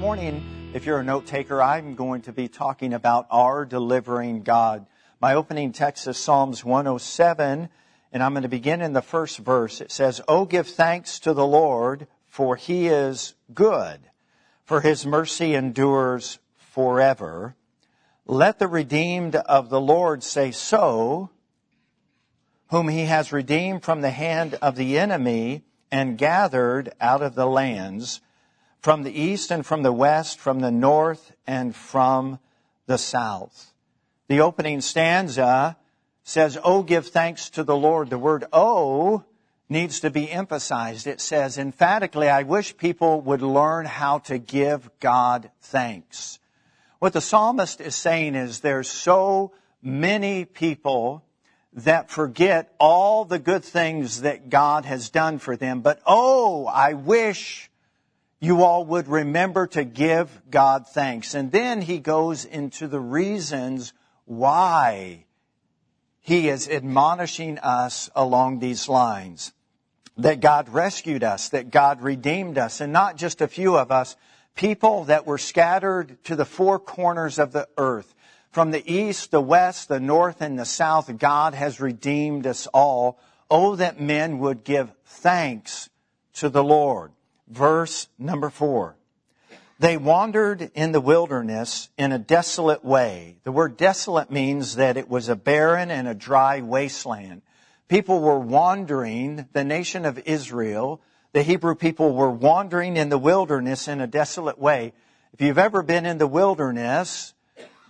morning, if you're a note taker, I'm going to be talking about our delivering God. My opening text is Psalms 107, and I'm going to begin in the first verse. It says, Oh, give thanks to the Lord, for he is good, for his mercy endures forever. Let the redeemed of the Lord say so, whom he has redeemed from the hand of the enemy and gathered out of the lands from the east and from the west, from the north and from the south. The opening stanza says, Oh, give thanks to the Lord. The word oh needs to be emphasized. It says emphatically, I wish people would learn how to give God thanks. What the psalmist is saying is there's so many people that forget all the good things that God has done for them, but oh, I wish you all would remember to give God thanks. And then he goes into the reasons why he is admonishing us along these lines. That God rescued us, that God redeemed us, and not just a few of us, people that were scattered to the four corners of the earth. From the east, the west, the north, and the south, God has redeemed us all. Oh, that men would give thanks to the Lord verse number four. They wandered in the wilderness in a desolate way. The word desolate means that it was a barren and a dry wasteland. People were wandering, the nation of Israel, the Hebrew people were wandering in the wilderness in a desolate way. If you've ever been in the wilderness,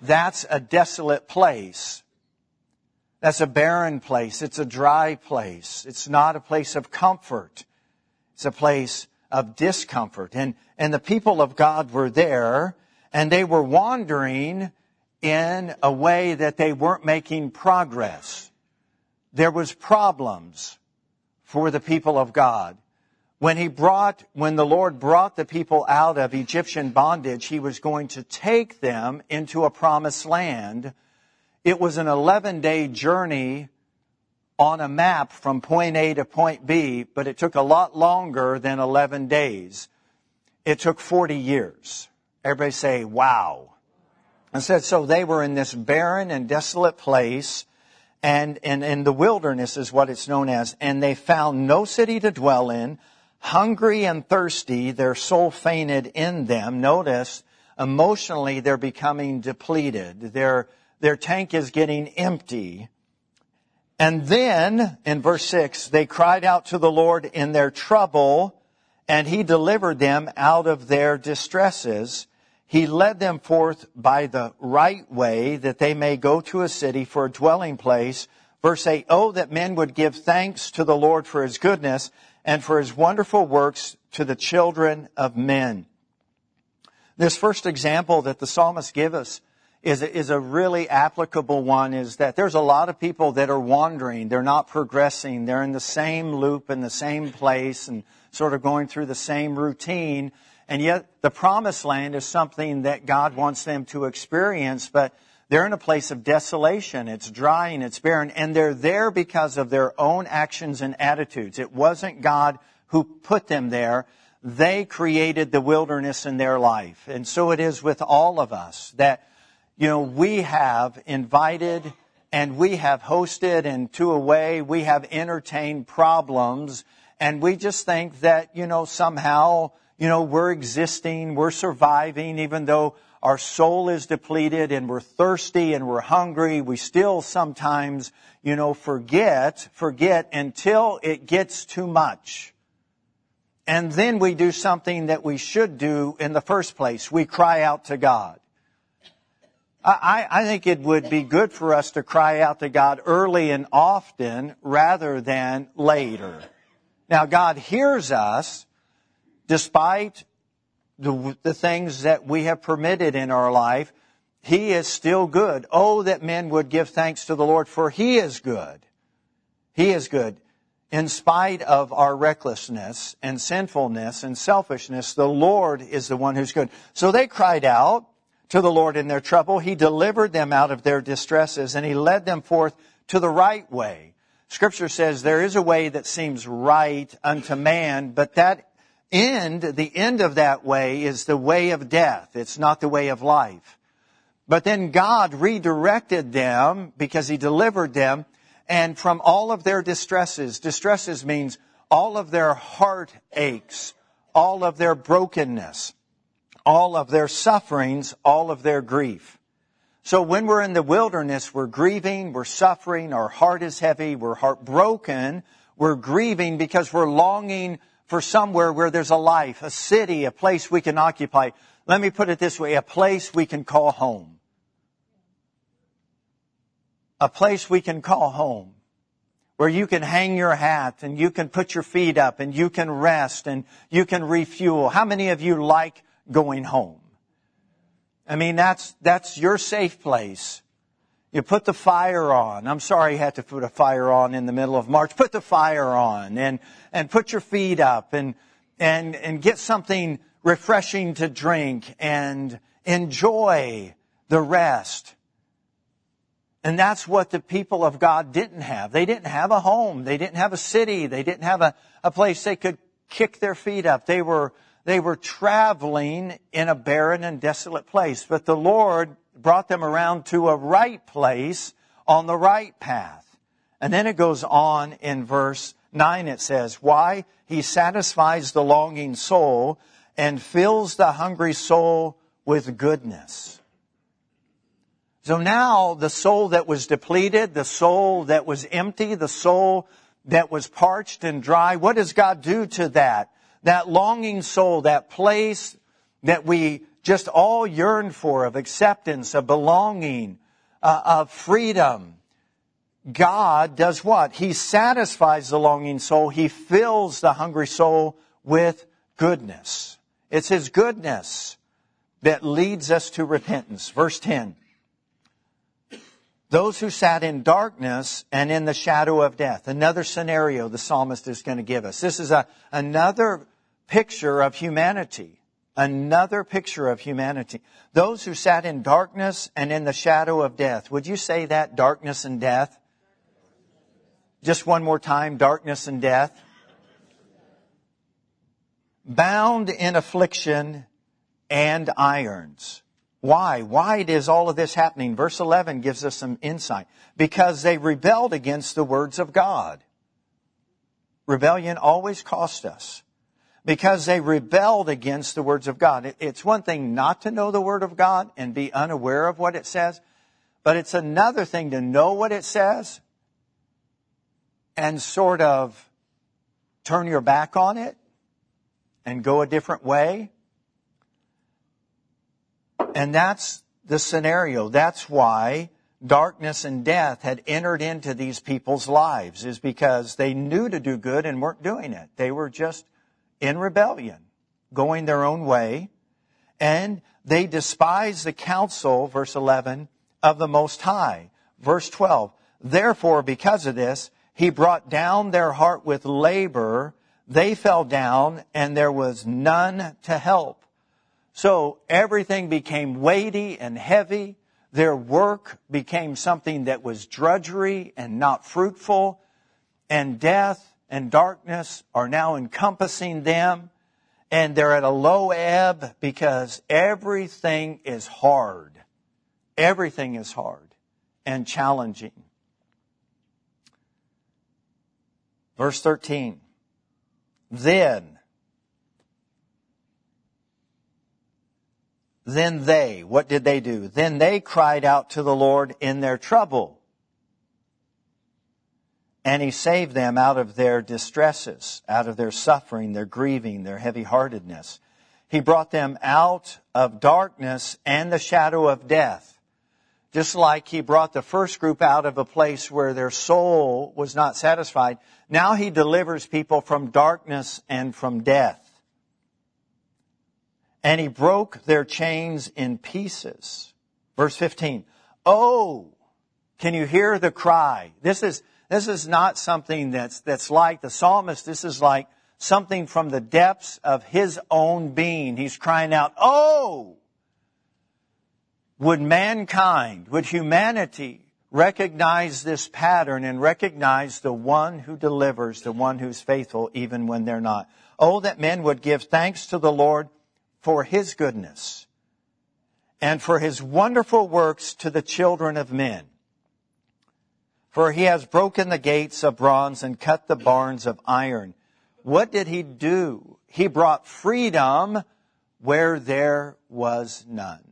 that's a desolate place. That's a barren place. It's a dry place. It's not a place of comfort. It's a place of discomfort. And, and the people of God were there and they were wandering in a way that they weren't making progress. There was problems for the people of God. When he brought, when the Lord brought the people out of Egyptian bondage, he was going to take them into a promised land. It was an 11 day journey on a map from point A to point B, but it took a lot longer than 11 days. It took 40 years. Everybody say, wow. And said, so they were in this barren and desolate place, and, and in the wilderness is what it's known as, and they found no city to dwell in, hungry and thirsty, their soul fainted in them. Notice, emotionally, they're becoming depleted. Their, their tank is getting empty. And then, in verse 6, they cried out to the Lord in their trouble, and he delivered them out of their distresses. He led them forth by the right way, that they may go to a city for a dwelling place. Verse 8, Oh, that men would give thanks to the Lord for his goodness, and for his wonderful works to the children of men. This first example that the psalmist gives us is a, is a really applicable one is that there's a lot of people that are wandering. They're not progressing. They're in the same loop in the same place and sort of going through the same routine. And yet the promised land is something that God wants them to experience, but they're in a place of desolation. It's dry and it's barren and they're there because of their own actions and attitudes. It wasn't God who put them there. They created the wilderness in their life. And so it is with all of us that you know, we have invited and we have hosted and to a way we have entertained problems and we just think that, you know, somehow, you know, we're existing, we're surviving even though our soul is depleted and we're thirsty and we're hungry. We still sometimes, you know, forget, forget until it gets too much. And then we do something that we should do in the first place. We cry out to God. I, I, think it would be good for us to cry out to God early and often rather than later. Now, God hears us despite the, the things that we have permitted in our life. He is still good. Oh, that men would give thanks to the Lord, for He is good. He is good. In spite of our recklessness and sinfulness and selfishness, the Lord is the one who's good. So they cried out to the Lord in their trouble. He delivered them out of their distresses and he led them forth to the right way. Scripture says there is a way that seems right unto man, but that end, the end of that way is the way of death. It's not the way of life. But then God redirected them because he delivered them and from all of their distresses. Distresses means all of their heart aches, all of their brokenness, all of their sufferings, all of their grief. So when we're in the wilderness, we're grieving, we're suffering, our heart is heavy, we're heartbroken, we're grieving because we're longing for somewhere where there's a life, a city, a place we can occupy. Let me put it this way, a place we can call home. A place we can call home where you can hang your hat and you can put your feet up and you can rest and you can refuel. How many of you like going home? I mean, that's, that's your safe place. You put the fire on. I'm sorry you had to put a fire on in the middle of March. Put the fire on and, and put your feet up and, and, and get something refreshing to drink and enjoy the rest. And that's what the people of God didn't have. They didn't have a home. They didn't have a city. They didn't have a, a place they could kick their feet up. They were, they were traveling in a barren and desolate place. But the Lord brought them around to a right place on the right path. And then it goes on in verse 9 it says, Why? He satisfies the longing soul and fills the hungry soul with goodness. So now the soul that was depleted, the soul that was empty, the soul that was parched and dry, what does God do to that? That longing soul, that place that we just all yearn for of acceptance, of belonging, uh, of freedom. God does what? He satisfies the longing soul. He fills the hungry soul with goodness. It's His goodness that leads us to repentance. Verse 10 those who sat in darkness and in the shadow of death. Another scenario the psalmist is going to give us. This is a, another picture of humanity. Another picture of humanity. Those who sat in darkness and in the shadow of death. Would you say that? Darkness and death? Just one more time. Darkness and death. Bound in affliction and irons. Why? Why is all of this happening? Verse 11 gives us some insight. Because they rebelled against the words of God. Rebellion always cost us. Because they rebelled against the words of God. It's one thing not to know the word of God and be unaware of what it says, but it's another thing to know what it says and sort of turn your back on it and go a different way and that's the scenario. That's why darkness and death had entered into these people's lives is because they knew to do good and weren't doing it. They were just in rebellion, going their own way. And they despised the counsel, verse 11, of the Most High. Verse 12, therefore, because of this, he brought down their heart with labor. They fell down and there was none to help. So everything became weighty and heavy. Their work became something that was drudgery and not fruitful. And death and darkness are now encompassing them. And they're at a low ebb because everything is hard. Everything is hard and challenging. Verse 13. Then Then they, what did they do? Then they cried out to the Lord in their trouble. And he saved them out of their distresses, out of their suffering, their grieving, their heavy heartedness. He brought them out of darkness and the shadow of death. Just like he brought the first group out of a place where their soul was not satisfied, now he delivers people from darkness and from death and he broke their chains in pieces. Verse 15. Oh, can you hear the cry? This is, this is not something that's, that's like the psalmist. This is like something from the depths of his own being. He's crying out, Oh, would mankind, would humanity recognize this pattern and recognize the one who delivers, the one who's faithful even when they're not. Oh, that men would give thanks to the Lord for his goodness and for his wonderful works to the children of men. For he has broken the gates of bronze and cut the barns of iron. What did he do? He brought freedom where there was none.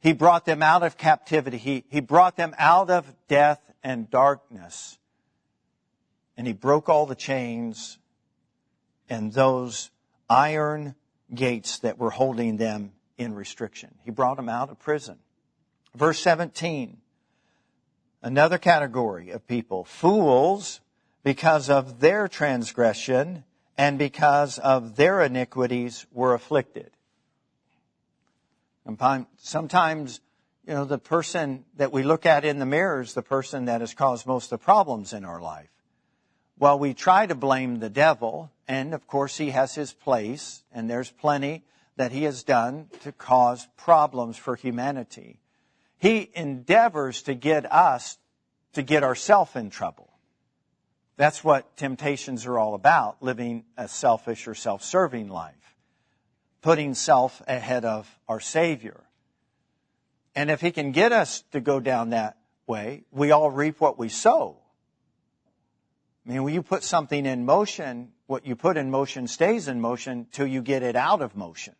He brought them out of captivity. He, he brought them out of death and darkness. And he broke all the chains and those iron gates that were holding them in restriction. He brought them out of prison. Verse 17. Another category of people. Fools because of their transgression and because of their iniquities were afflicted. Sometimes, you know, the person that we look at in the mirror is the person that has caused most of the problems in our life. Well, we try to blame the devil, and of course he has his place, and there's plenty that he has done to cause problems for humanity. He endeavors to get us to get ourselves in trouble. That's what temptations are all about, living a selfish or self-serving life putting self ahead of our Savior. And if He can get us to go down that way, we all reap what we sow. I mean, when you put something in motion, what you put in motion stays in motion till you get it out of motion.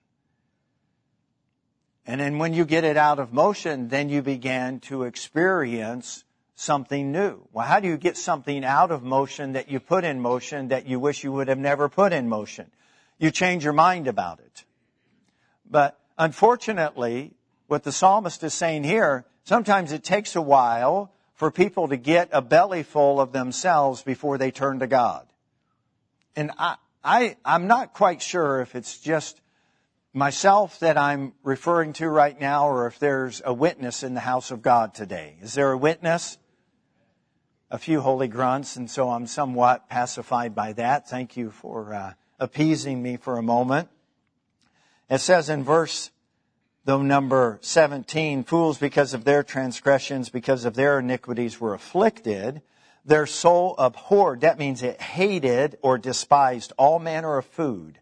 And then when you get it out of motion, then you begin to experience something new. Well, how do you get something out of motion that you put in motion that you wish you would have never put in motion? You change your mind about it. But unfortunately, what the psalmist is saying here, sometimes it takes a while for people to get a belly full of themselves before they turn to God. And I, I, I'm not quite sure if it's just myself that I'm referring to right now or if there's a witness in the house of God today. Is there a witness? A few holy grunts, and so I'm somewhat pacified by that. Thank you for uh, appeasing me for a moment. It says in verse though number 17, fools because of their transgressions, because of their iniquities were afflicted. Their soul abhorred. That means it hated or despised all manner of food.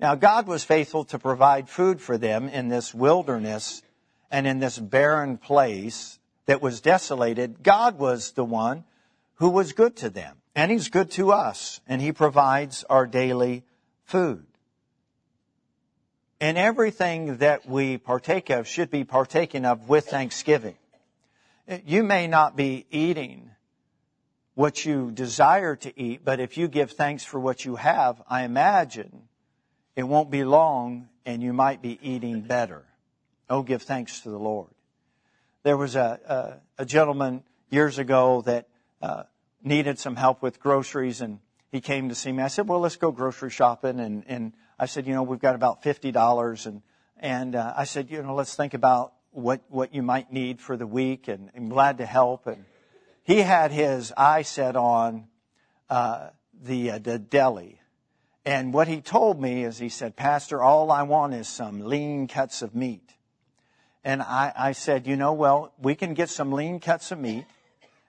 Now God was faithful to provide food for them in this wilderness and in this barren place that was desolated. God was the one who was good to them. And He's good to us. And He provides our daily food. And everything that we partake of should be partaken of with thanksgiving. You may not be eating what you desire to eat, but if you give thanks for what you have, I imagine it won't be long and you might be eating better. Oh, give thanks to the Lord. There was a, a, a gentleman years ago that uh, needed some help with groceries and he came to see me. I said, well, let's go grocery shopping and, and I said, you know, we've got about $50 and, and uh, I said, you know, let's think about what, what you might need for the week and I'm glad to help. And he had his eye set on, uh, the, uh, the deli. And what he told me is he said, Pastor, all I want is some lean cuts of meat. And I, I said, you know, well, we can get some lean cuts of meat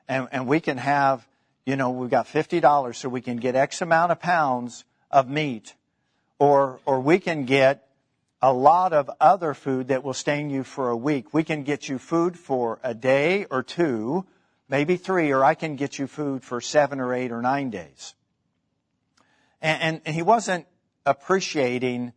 and, and we can have, you know, we've got $50 so we can get X amount of pounds of meat or, or we can get a lot of other food that will sustain you for a week. We can get you food for a day or two, maybe three, or I can get you food for seven or eight or nine days. And, and he wasn't appreciating,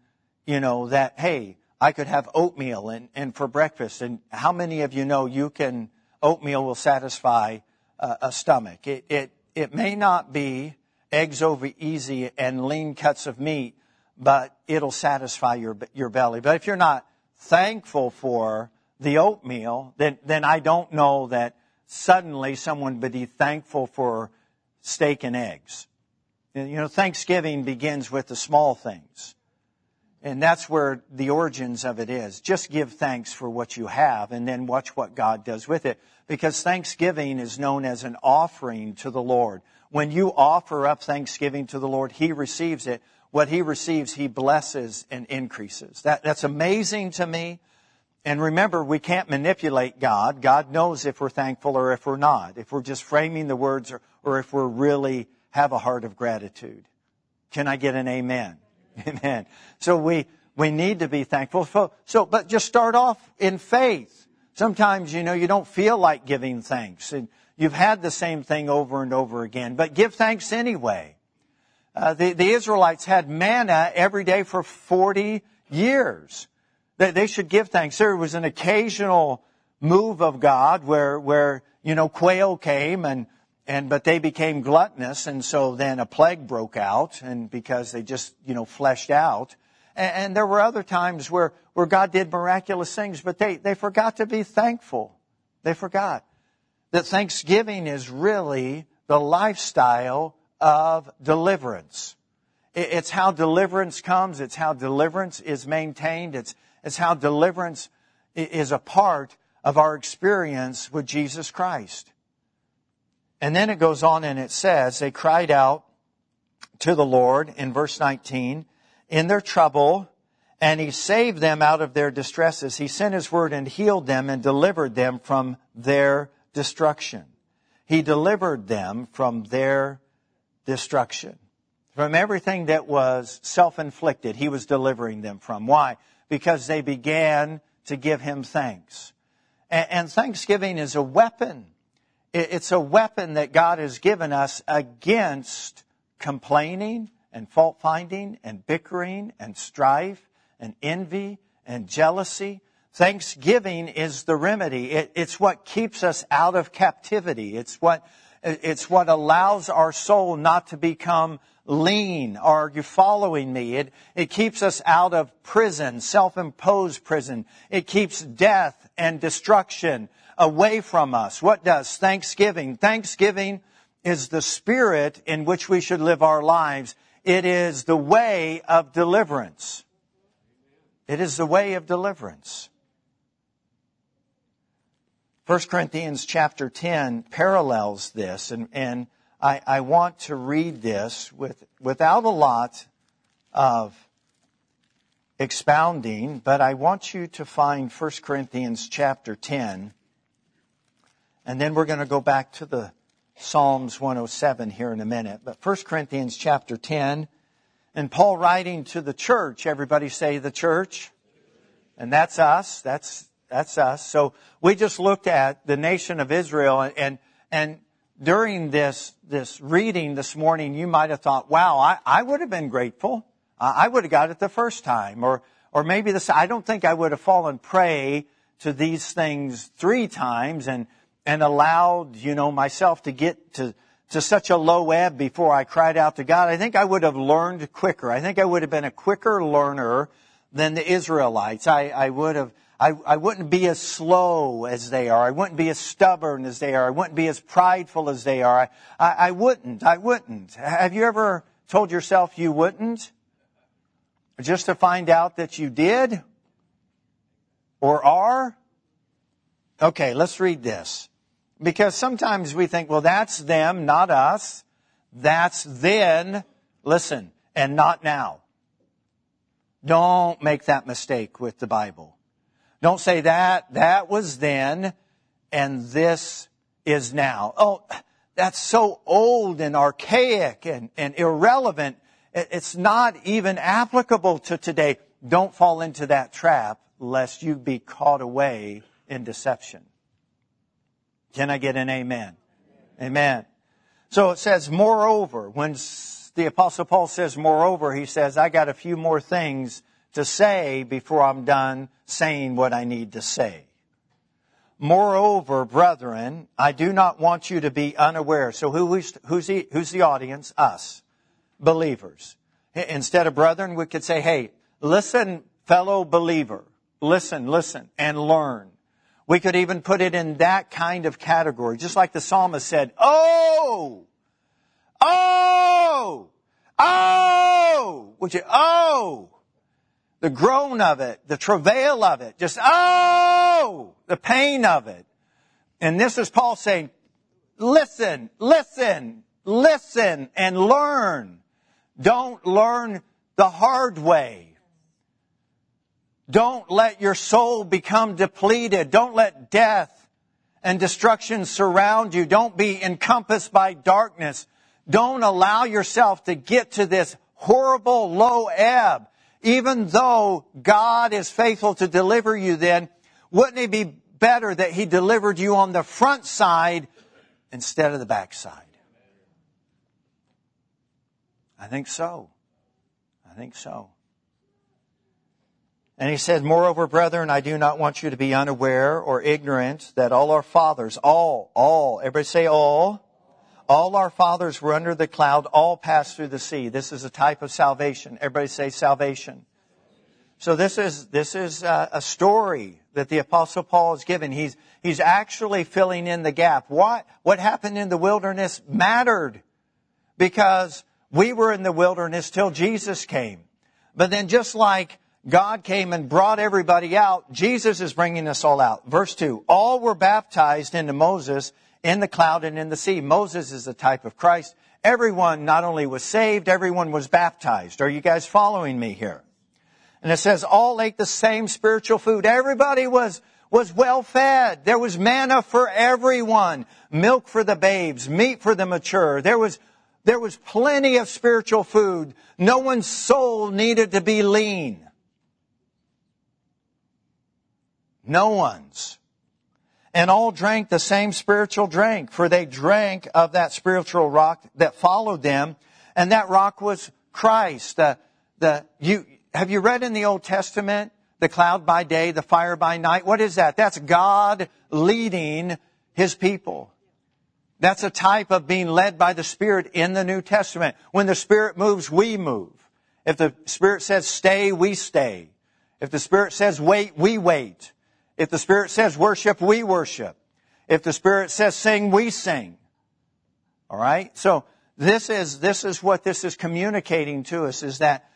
you know, that, hey, I could have oatmeal and, and for breakfast. And how many of you know you can, oatmeal will satisfy a, a stomach? It, it, it may not be eggs over easy and lean cuts of meat, but it'll satisfy your, your belly. But if you're not thankful for the oatmeal, then, then I don't know that suddenly someone would be thankful for steak and eggs. You know, Thanksgiving begins with the small things. And that's where the origins of it is. Just give thanks for what you have and then watch what God does with it. Because Thanksgiving is known as an offering to the Lord. When you offer up Thanksgiving to the Lord, He receives it what he receives, he blesses and increases. That, that's amazing to me. and remember, we can't manipulate God. God knows if we're thankful or if we're not, if we're just framing the words or, or if we're really have a heart of gratitude. Can I get an amen? Amen. So we, we need to be thankful. So, so, but just start off in faith. Sometimes, you know, you don't feel like giving thanks and you've had the same thing over and over again, but give thanks anyway. Uh, the, the Israelites had manna every day for 40 years. They, they should give thanks. There was an occasional move of God where, where, you know, quail came and, and, but they became gluttonous and so then a plague broke out and because they just, you know, fleshed out. And, and there were other times where, where God did miraculous things, but they, they forgot to be thankful. They forgot that thanksgiving is really the lifestyle of deliverance. It's how deliverance comes. It's how deliverance is maintained. It's, it's how deliverance is a part of our experience with Jesus Christ. And then it goes on and it says, they cried out to the Lord in verse 19 in their trouble and he saved them out of their distresses. He sent his word and healed them and delivered them from their destruction. He delivered them from their destruction. From everything that was self-inflicted, he was delivering them from. Why? Because they began to give him thanks. And thanksgiving is a weapon. It's a weapon that God has given us against complaining and fault finding and bickering and strife and envy and jealousy. Thanksgiving is the remedy. it's what keeps us out of captivity. It's what, it's what allows our soul not to become lean. Are you following me? It, it keeps us out of prison, self-imposed prison. It keeps death and destruction away from us. What does thanksgiving? Thanksgiving is the spirit in which we should live our lives. It is the way of deliverance. It is the way of deliverance. 1 Corinthians chapter 10 parallels this, and, and I, I want to read this with, without a lot of expounding, but I want you to find 1 Corinthians chapter 10, and then we're going to go back to the Psalms 107 here in a minute. But 1 Corinthians chapter 10, and Paul writing to the church, everybody say the church. And that's us. That's, that's us. So we just looked at the nation of Israel and, and, and during this, this reading this morning, you might have thought, wow, I, I would have been grateful. I would have got it the first time. Or, or maybe this, I don't think I would have fallen prey to these things three times and, and allowed, you know, myself to get to, to such a low ebb before I cried out to God. I think I would have learned quicker. I think I would have been a quicker learner than the Israelites. I, I would have, I, I wouldn't be as slow as they are. I wouldn't be as stubborn as they are. I wouldn't be as prideful as they are. I, I, I wouldn't. I wouldn't. Have you ever told yourself you wouldn't? Just to find out that you did? Or are? Okay, let's read this. Because sometimes we think, well, that's them, not us. That's then, listen, and not now. Don't make that mistake with the Bible. Don't say that, that was then, and this is now. Oh, that's so old and archaic and, and irrelevant. It's not even applicable to today. Don't fall into that trap lest you be caught away in deception. Can I get an amen? Amen. So it says, moreover, when the apostle Paul says moreover, he says, I got a few more things to say before I'm done saying what I need to say. Moreover, brethren, I do not want you to be unaware. So who is, who's, who's the audience? Us. Believers. Instead of brethren, we could say, hey, listen, fellow believer. Listen, listen, and learn. We could even put it in that kind of category, just like the psalmist said, oh, oh, oh, oh, the groan of it, the travail of it, just, oh, the pain of it. And this is Paul saying, listen, listen, listen and learn. Don't learn the hard way. Don't let your soul become depleted. Don't let death and destruction surround you. Don't be encompassed by darkness. Don't allow yourself to get to this horrible low ebb. Even though God is faithful to deliver you then, wouldn't it be better that He delivered you on the front side instead of the back side? I think so. I think so. And he said, Moreover, brethren, I do not want you to be unaware or ignorant that all our fathers, all, all, everybody say all, all our fathers were under the cloud, all passed through the sea. This is a type of salvation. Everybody say salvation. So this is, this is a, a story that the apostle Paul is given. He's, he's actually filling in the gap. What, what happened in the wilderness mattered because we were in the wilderness till Jesus came. But then just like God came and brought everybody out, Jesus is bringing us all out. Verse 2, all were baptized into Moses in the cloud and in the sea. Moses is a type of Christ. Everyone not only was saved, everyone was baptized. Are you guys following me here? And it says all ate the same spiritual food. Everybody was, was well fed. There was manna for everyone. Milk for the babes, meat for the mature. There was there was plenty of spiritual food. No one's soul needed to be lean. No one's. And all drank the same spiritual drink, for they drank of that spiritual rock that followed them, and that rock was Christ. The, the, you, have you read in the Old Testament, the cloud by day, the fire by night? What is that? That's God leading His people. That's a type of being led by the Spirit in the New Testament. When the Spirit moves, we move. If the Spirit says stay, we stay. If the Spirit says wait, we wait. If the Spirit says worship, we worship. If the Spirit says sing, we sing. All right? So this is, this is what this is communicating to us is that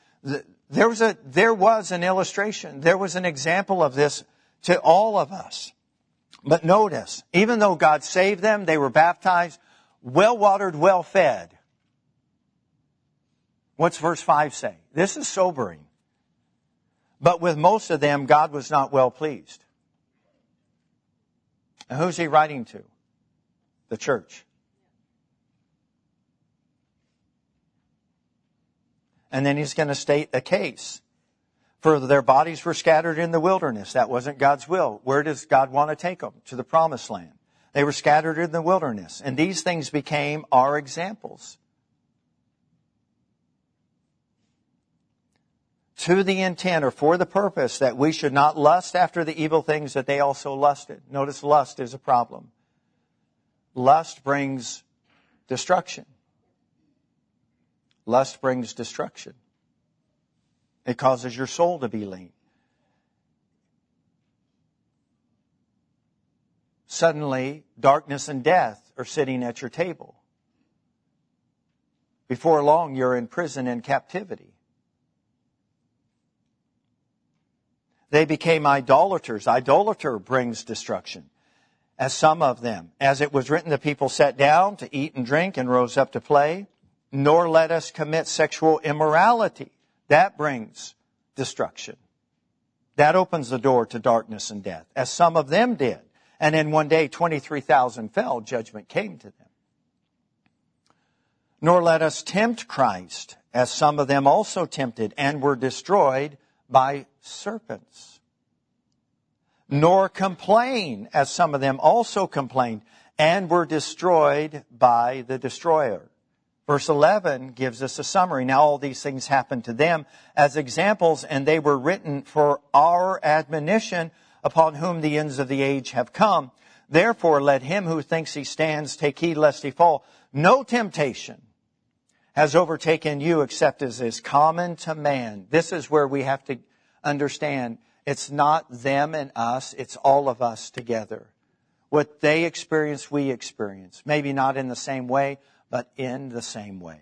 there was a, there was an illustration. There was an example of this to all of us. But notice, even though God saved them, they were baptized, well watered, well fed. What's verse 5 say? This is sobering. But with most of them, God was not well pleased. And who's he writing to? The church. And then he's going to state a case. For their bodies were scattered in the wilderness. That wasn't God's will. Where does God want to take them? To the promised land. They were scattered in the wilderness. And these things became our examples. To the intent or for the purpose that we should not lust after the evil things that they also lusted. Notice lust is a problem. Lust brings destruction. Lust brings destruction. It causes your soul to be lean. Suddenly, darkness and death are sitting at your table. Before long, you're in prison and captivity. They became idolaters. Idolater brings destruction. As some of them, as it was written, the people sat down to eat and drink and rose up to play, nor let us commit sexual immorality that brings destruction. That opens the door to darkness and death, as some of them did. And in one day, 23,000 fell, judgment came to them. Nor let us tempt Christ, as some of them also tempted and were destroyed by serpents. Nor complain, as some of them also complained and were destroyed by the destroyer. Verse 11 gives us a summary. Now all these things happened to them as examples, and they were written for our admonition upon whom the ends of the age have come. Therefore, let him who thinks he stands take heed lest he fall. No temptation has overtaken you except as is common to man. This is where we have to understand it's not them and us, it's all of us together. What they experience, we experience. Maybe not in the same way, but in the same way.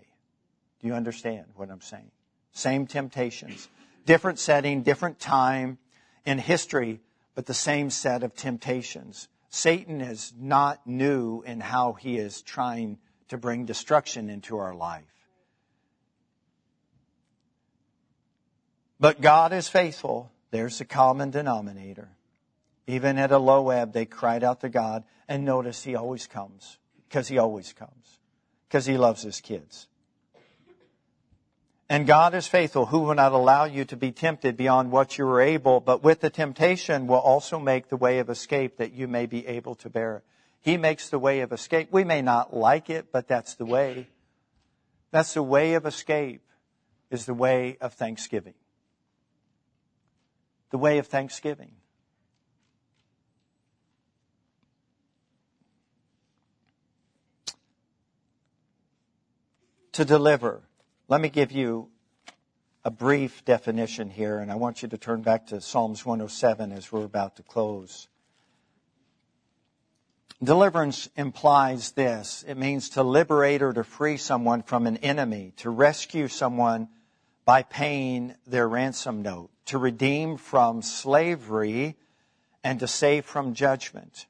Do you understand what I'm saying? Same temptations, different setting, different time in history, but the same set of temptations. Satan is not new in how he is trying to bring destruction into our life. But God is faithful There's the common denominator. Even at a low ebb, they cried out to God. And notice he always comes, because he always comes, because he loves his kids. And God is faithful, who will not allow you to be tempted beyond what you are able, but with the temptation will also make the way of escape that you may be able to bear it. He makes the way of escape. We may not like it, but that's the way. That's the way of escape, is the way of thanksgiving. The way of thanksgiving. To deliver. Let me give you a brief definition here, and I want you to turn back to Psalms 107 as we're about to close. Deliverance implies this. It means to liberate or to free someone from an enemy, to rescue someone by paying their ransom note, to redeem from slavery, and to save from judgment.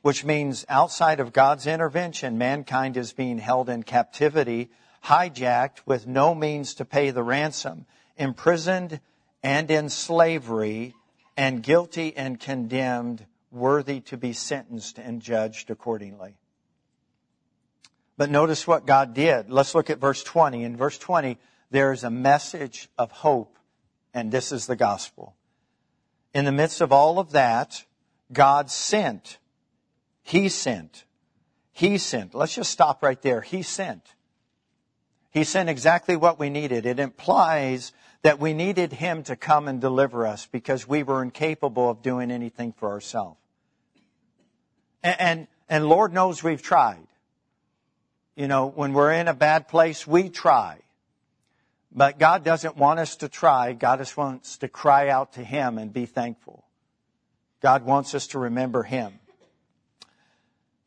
Which means outside of God's intervention, mankind is being held in captivity, hijacked with no means to pay the ransom, imprisoned and in slavery, and guilty and condemned worthy to be sentenced and judged accordingly. But notice what God did. Let's look at verse 20. In verse 20, there is a message of hope, and this is the gospel. In the midst of all of that, God sent. He sent. He sent. Let's just stop right there. He sent. He sent exactly what we needed. It implies that we needed Him to come and deliver us because we were incapable of doing anything for ourselves. And, and, and Lord knows we've tried. You know, when we're in a bad place, we try. But God doesn't want us to try. God just wants to cry out to Him and be thankful. God wants us to remember Him.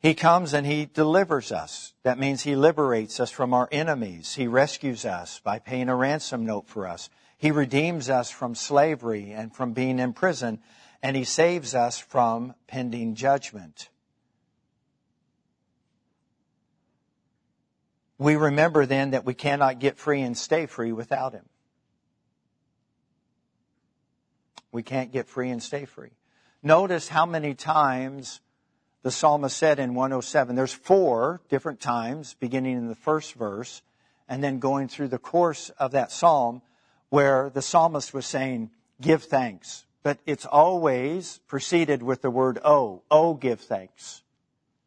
He comes and He delivers us. That means He liberates us from our enemies. He rescues us by paying a ransom note for us. He redeems us from slavery and from being in prison. And He saves us from pending judgment. We remember then that we cannot get free and stay free without Him. We can't get free and stay free. Notice how many times the psalmist said in 107, there's four different times, beginning in the first verse, and then going through the course of that psalm, where the psalmist was saying, give thanks. But it's always preceded with the word oh. Oh, give thanks.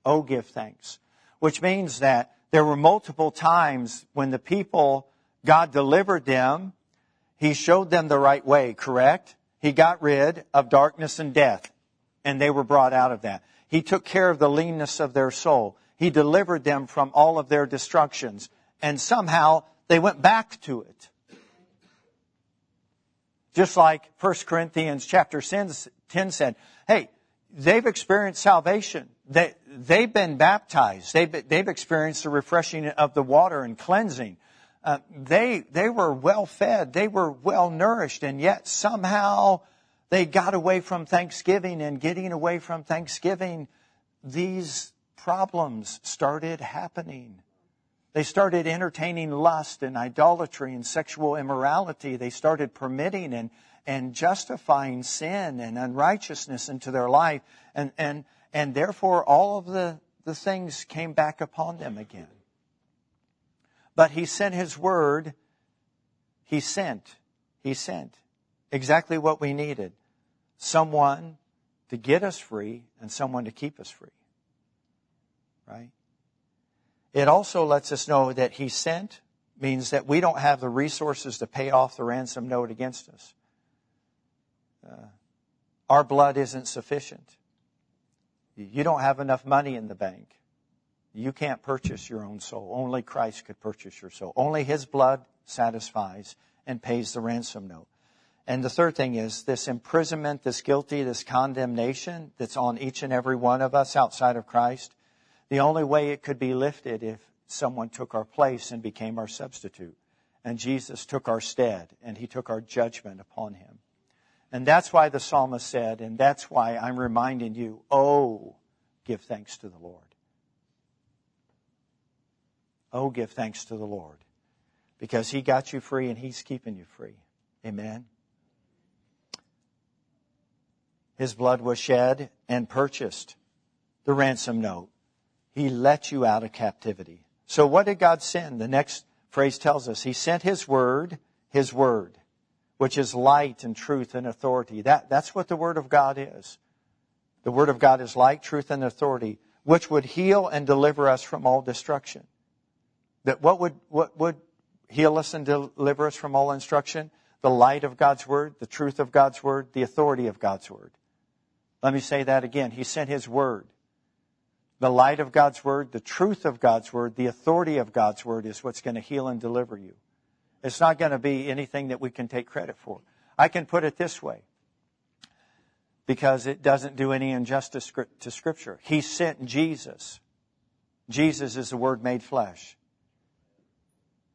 Oh, give thanks. Which means that there were multiple times when the people, God delivered them. He showed them the right way, correct? He got rid of darkness and death, and they were brought out of that. He took care of the leanness of their soul. He delivered them from all of their destructions, and somehow they went back to it. Just like 1 Corinthians chapter 10 said, hey, they've experienced salvation. They, they've been baptized. They've, they've experienced the refreshing of the water and cleansing. Uh, they, they were well fed. They were well nourished. And yet somehow they got away from Thanksgiving and getting away from Thanksgiving, these problems started happening. They started entertaining lust and idolatry and sexual immorality. They started permitting and and justifying sin and unrighteousness into their life. And, and, and therefore all of the, the things came back upon them again. But he sent his word. He sent. He sent exactly what we needed. Someone to get us free and someone to keep us free. Right? It also lets us know that he sent means that we don't have the resources to pay off the ransom note against us. Uh, our blood isn't sufficient. You don't have enough money in the bank. You can't purchase your own soul. Only Christ could purchase your soul. Only His blood satisfies and pays the ransom note. And the third thing is this imprisonment, this guilty, this condemnation that's on each and every one of us outside of Christ. The only way it could be lifted if someone took our place and became our substitute. And Jesus took our stead and he took our judgment upon him. And that's why the psalmist said, and that's why I'm reminding you, oh, give thanks to the Lord. Oh, give thanks to the Lord. Because he got you free and he's keeping you free. Amen. His blood was shed and purchased the ransom note. He let you out of captivity. So what did God send? The next phrase tells us He sent His word, His word, which is light and truth and authority. That, that's what the word of God is. The word of God is light, truth, and authority, which would heal and deliver us from all destruction. That what would, what would heal us and deliver us from all instruction? The light of God's word, the truth of God's word, the authority of God's word. Let me say that again. He sent His word. The light of God's word, the truth of God's word, the authority of God's word is what's going to heal and deliver you. It's not going to be anything that we can take credit for. I can put it this way because it doesn't do any injustice to Scripture. He sent Jesus. Jesus is the Word made flesh.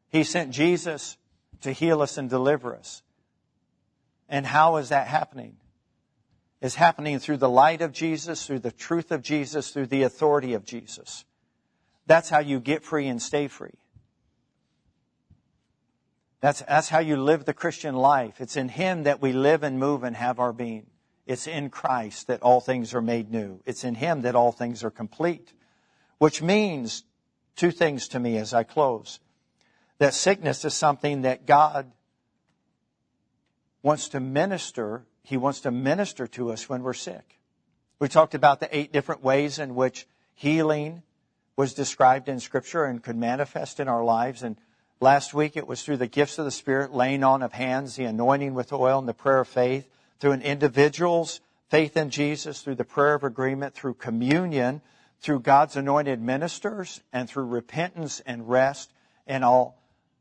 He sent Jesus to heal us and deliver us. And how is that happening? is happening through the light of Jesus, through the truth of Jesus, through the authority of Jesus. That's how you get free and stay free. That's, that's how you live the Christian life. It's in Him that we live and move and have our being. It's in Christ that all things are made new. It's in Him that all things are complete. Which means two things to me as I close. That sickness is something that God wants to minister he wants to minister to us when we're sick. We talked about the eight different ways in which healing was described in Scripture and could manifest in our lives. And last week it was through the gifts of the Spirit, laying on of hands, the anointing with oil, and the prayer of faith, through an individual's faith in Jesus, through the prayer of agreement, through communion, through God's anointed ministers, and through repentance and rest and all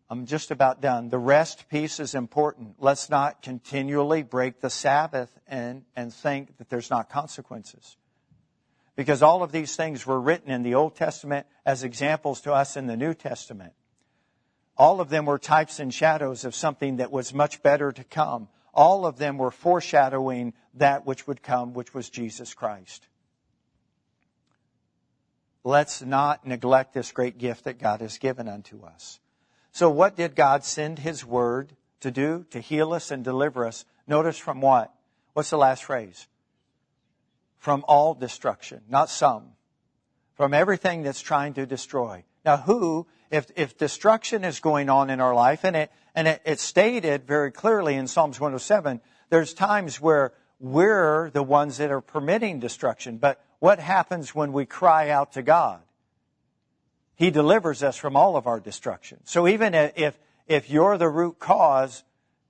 I'm just about done. The rest piece is important. Let's not continually break the Sabbath and, and think that there's not consequences. Because all of these things were written in the Old Testament as examples to us in the New Testament. All of them were types and shadows of something that was much better to come. All of them were foreshadowing that which would come, which was Jesus Christ. Let's not neglect this great gift that God has given unto us. So what did God send His Word to do? To heal us and deliver us. Notice from what? What's the last phrase? From all destruction, not some. From everything that's trying to destroy. Now who, if, if destruction is going on in our life, and it, and it, it's stated very clearly in Psalms 107, there's times where we're the ones that are permitting destruction. But what happens when we cry out to God? He delivers us from all of our destruction. So even if, if you're the root cause,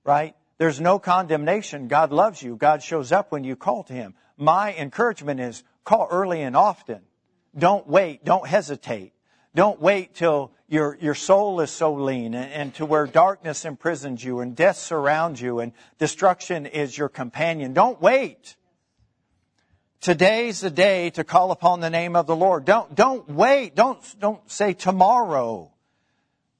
right, there's no condemnation. God loves you. God shows up when you call to Him. My encouragement is call early and often. Don't wait. Don't hesitate. Don't wait till your, your soul is so lean and, and to where darkness imprisons you and death surrounds you and destruction is your companion. Don't wait. Today's the day to call upon the name of the Lord. Don't, don't wait. Don't, don't say tomorrow.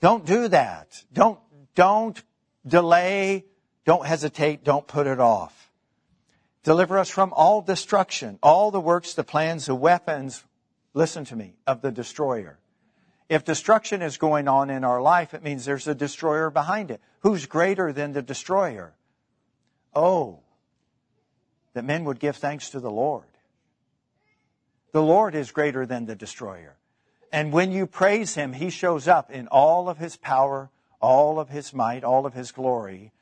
Don't do that. Don't, don't delay. Don't hesitate. Don't put it off. Deliver us from all destruction, all the works, the plans, the weapons, listen to me, of the destroyer. If destruction is going on in our life, it means there's a destroyer behind it. Who's greater than the destroyer? Oh, that men would give thanks to the Lord. The Lord is greater than the destroyer. And when you praise Him, He shows up in all of His power, all of His might, all of His glory.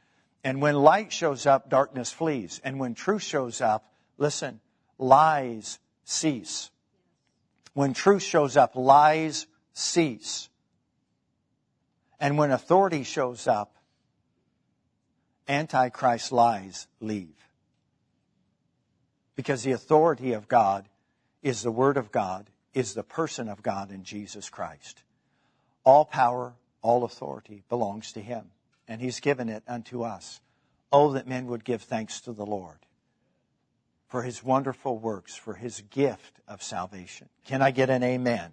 And when light shows up, darkness flees. And when truth shows up, listen, lies cease. When truth shows up, lies cease. And when authority shows up, Antichrist lies leave. Because the authority of God is the Word of God, is the person of God in Jesus Christ. All power, all authority belongs to Him, and He's given it unto us. Oh, that men would give thanks to the Lord for His wonderful works, for His gift of salvation. Can I get an amen?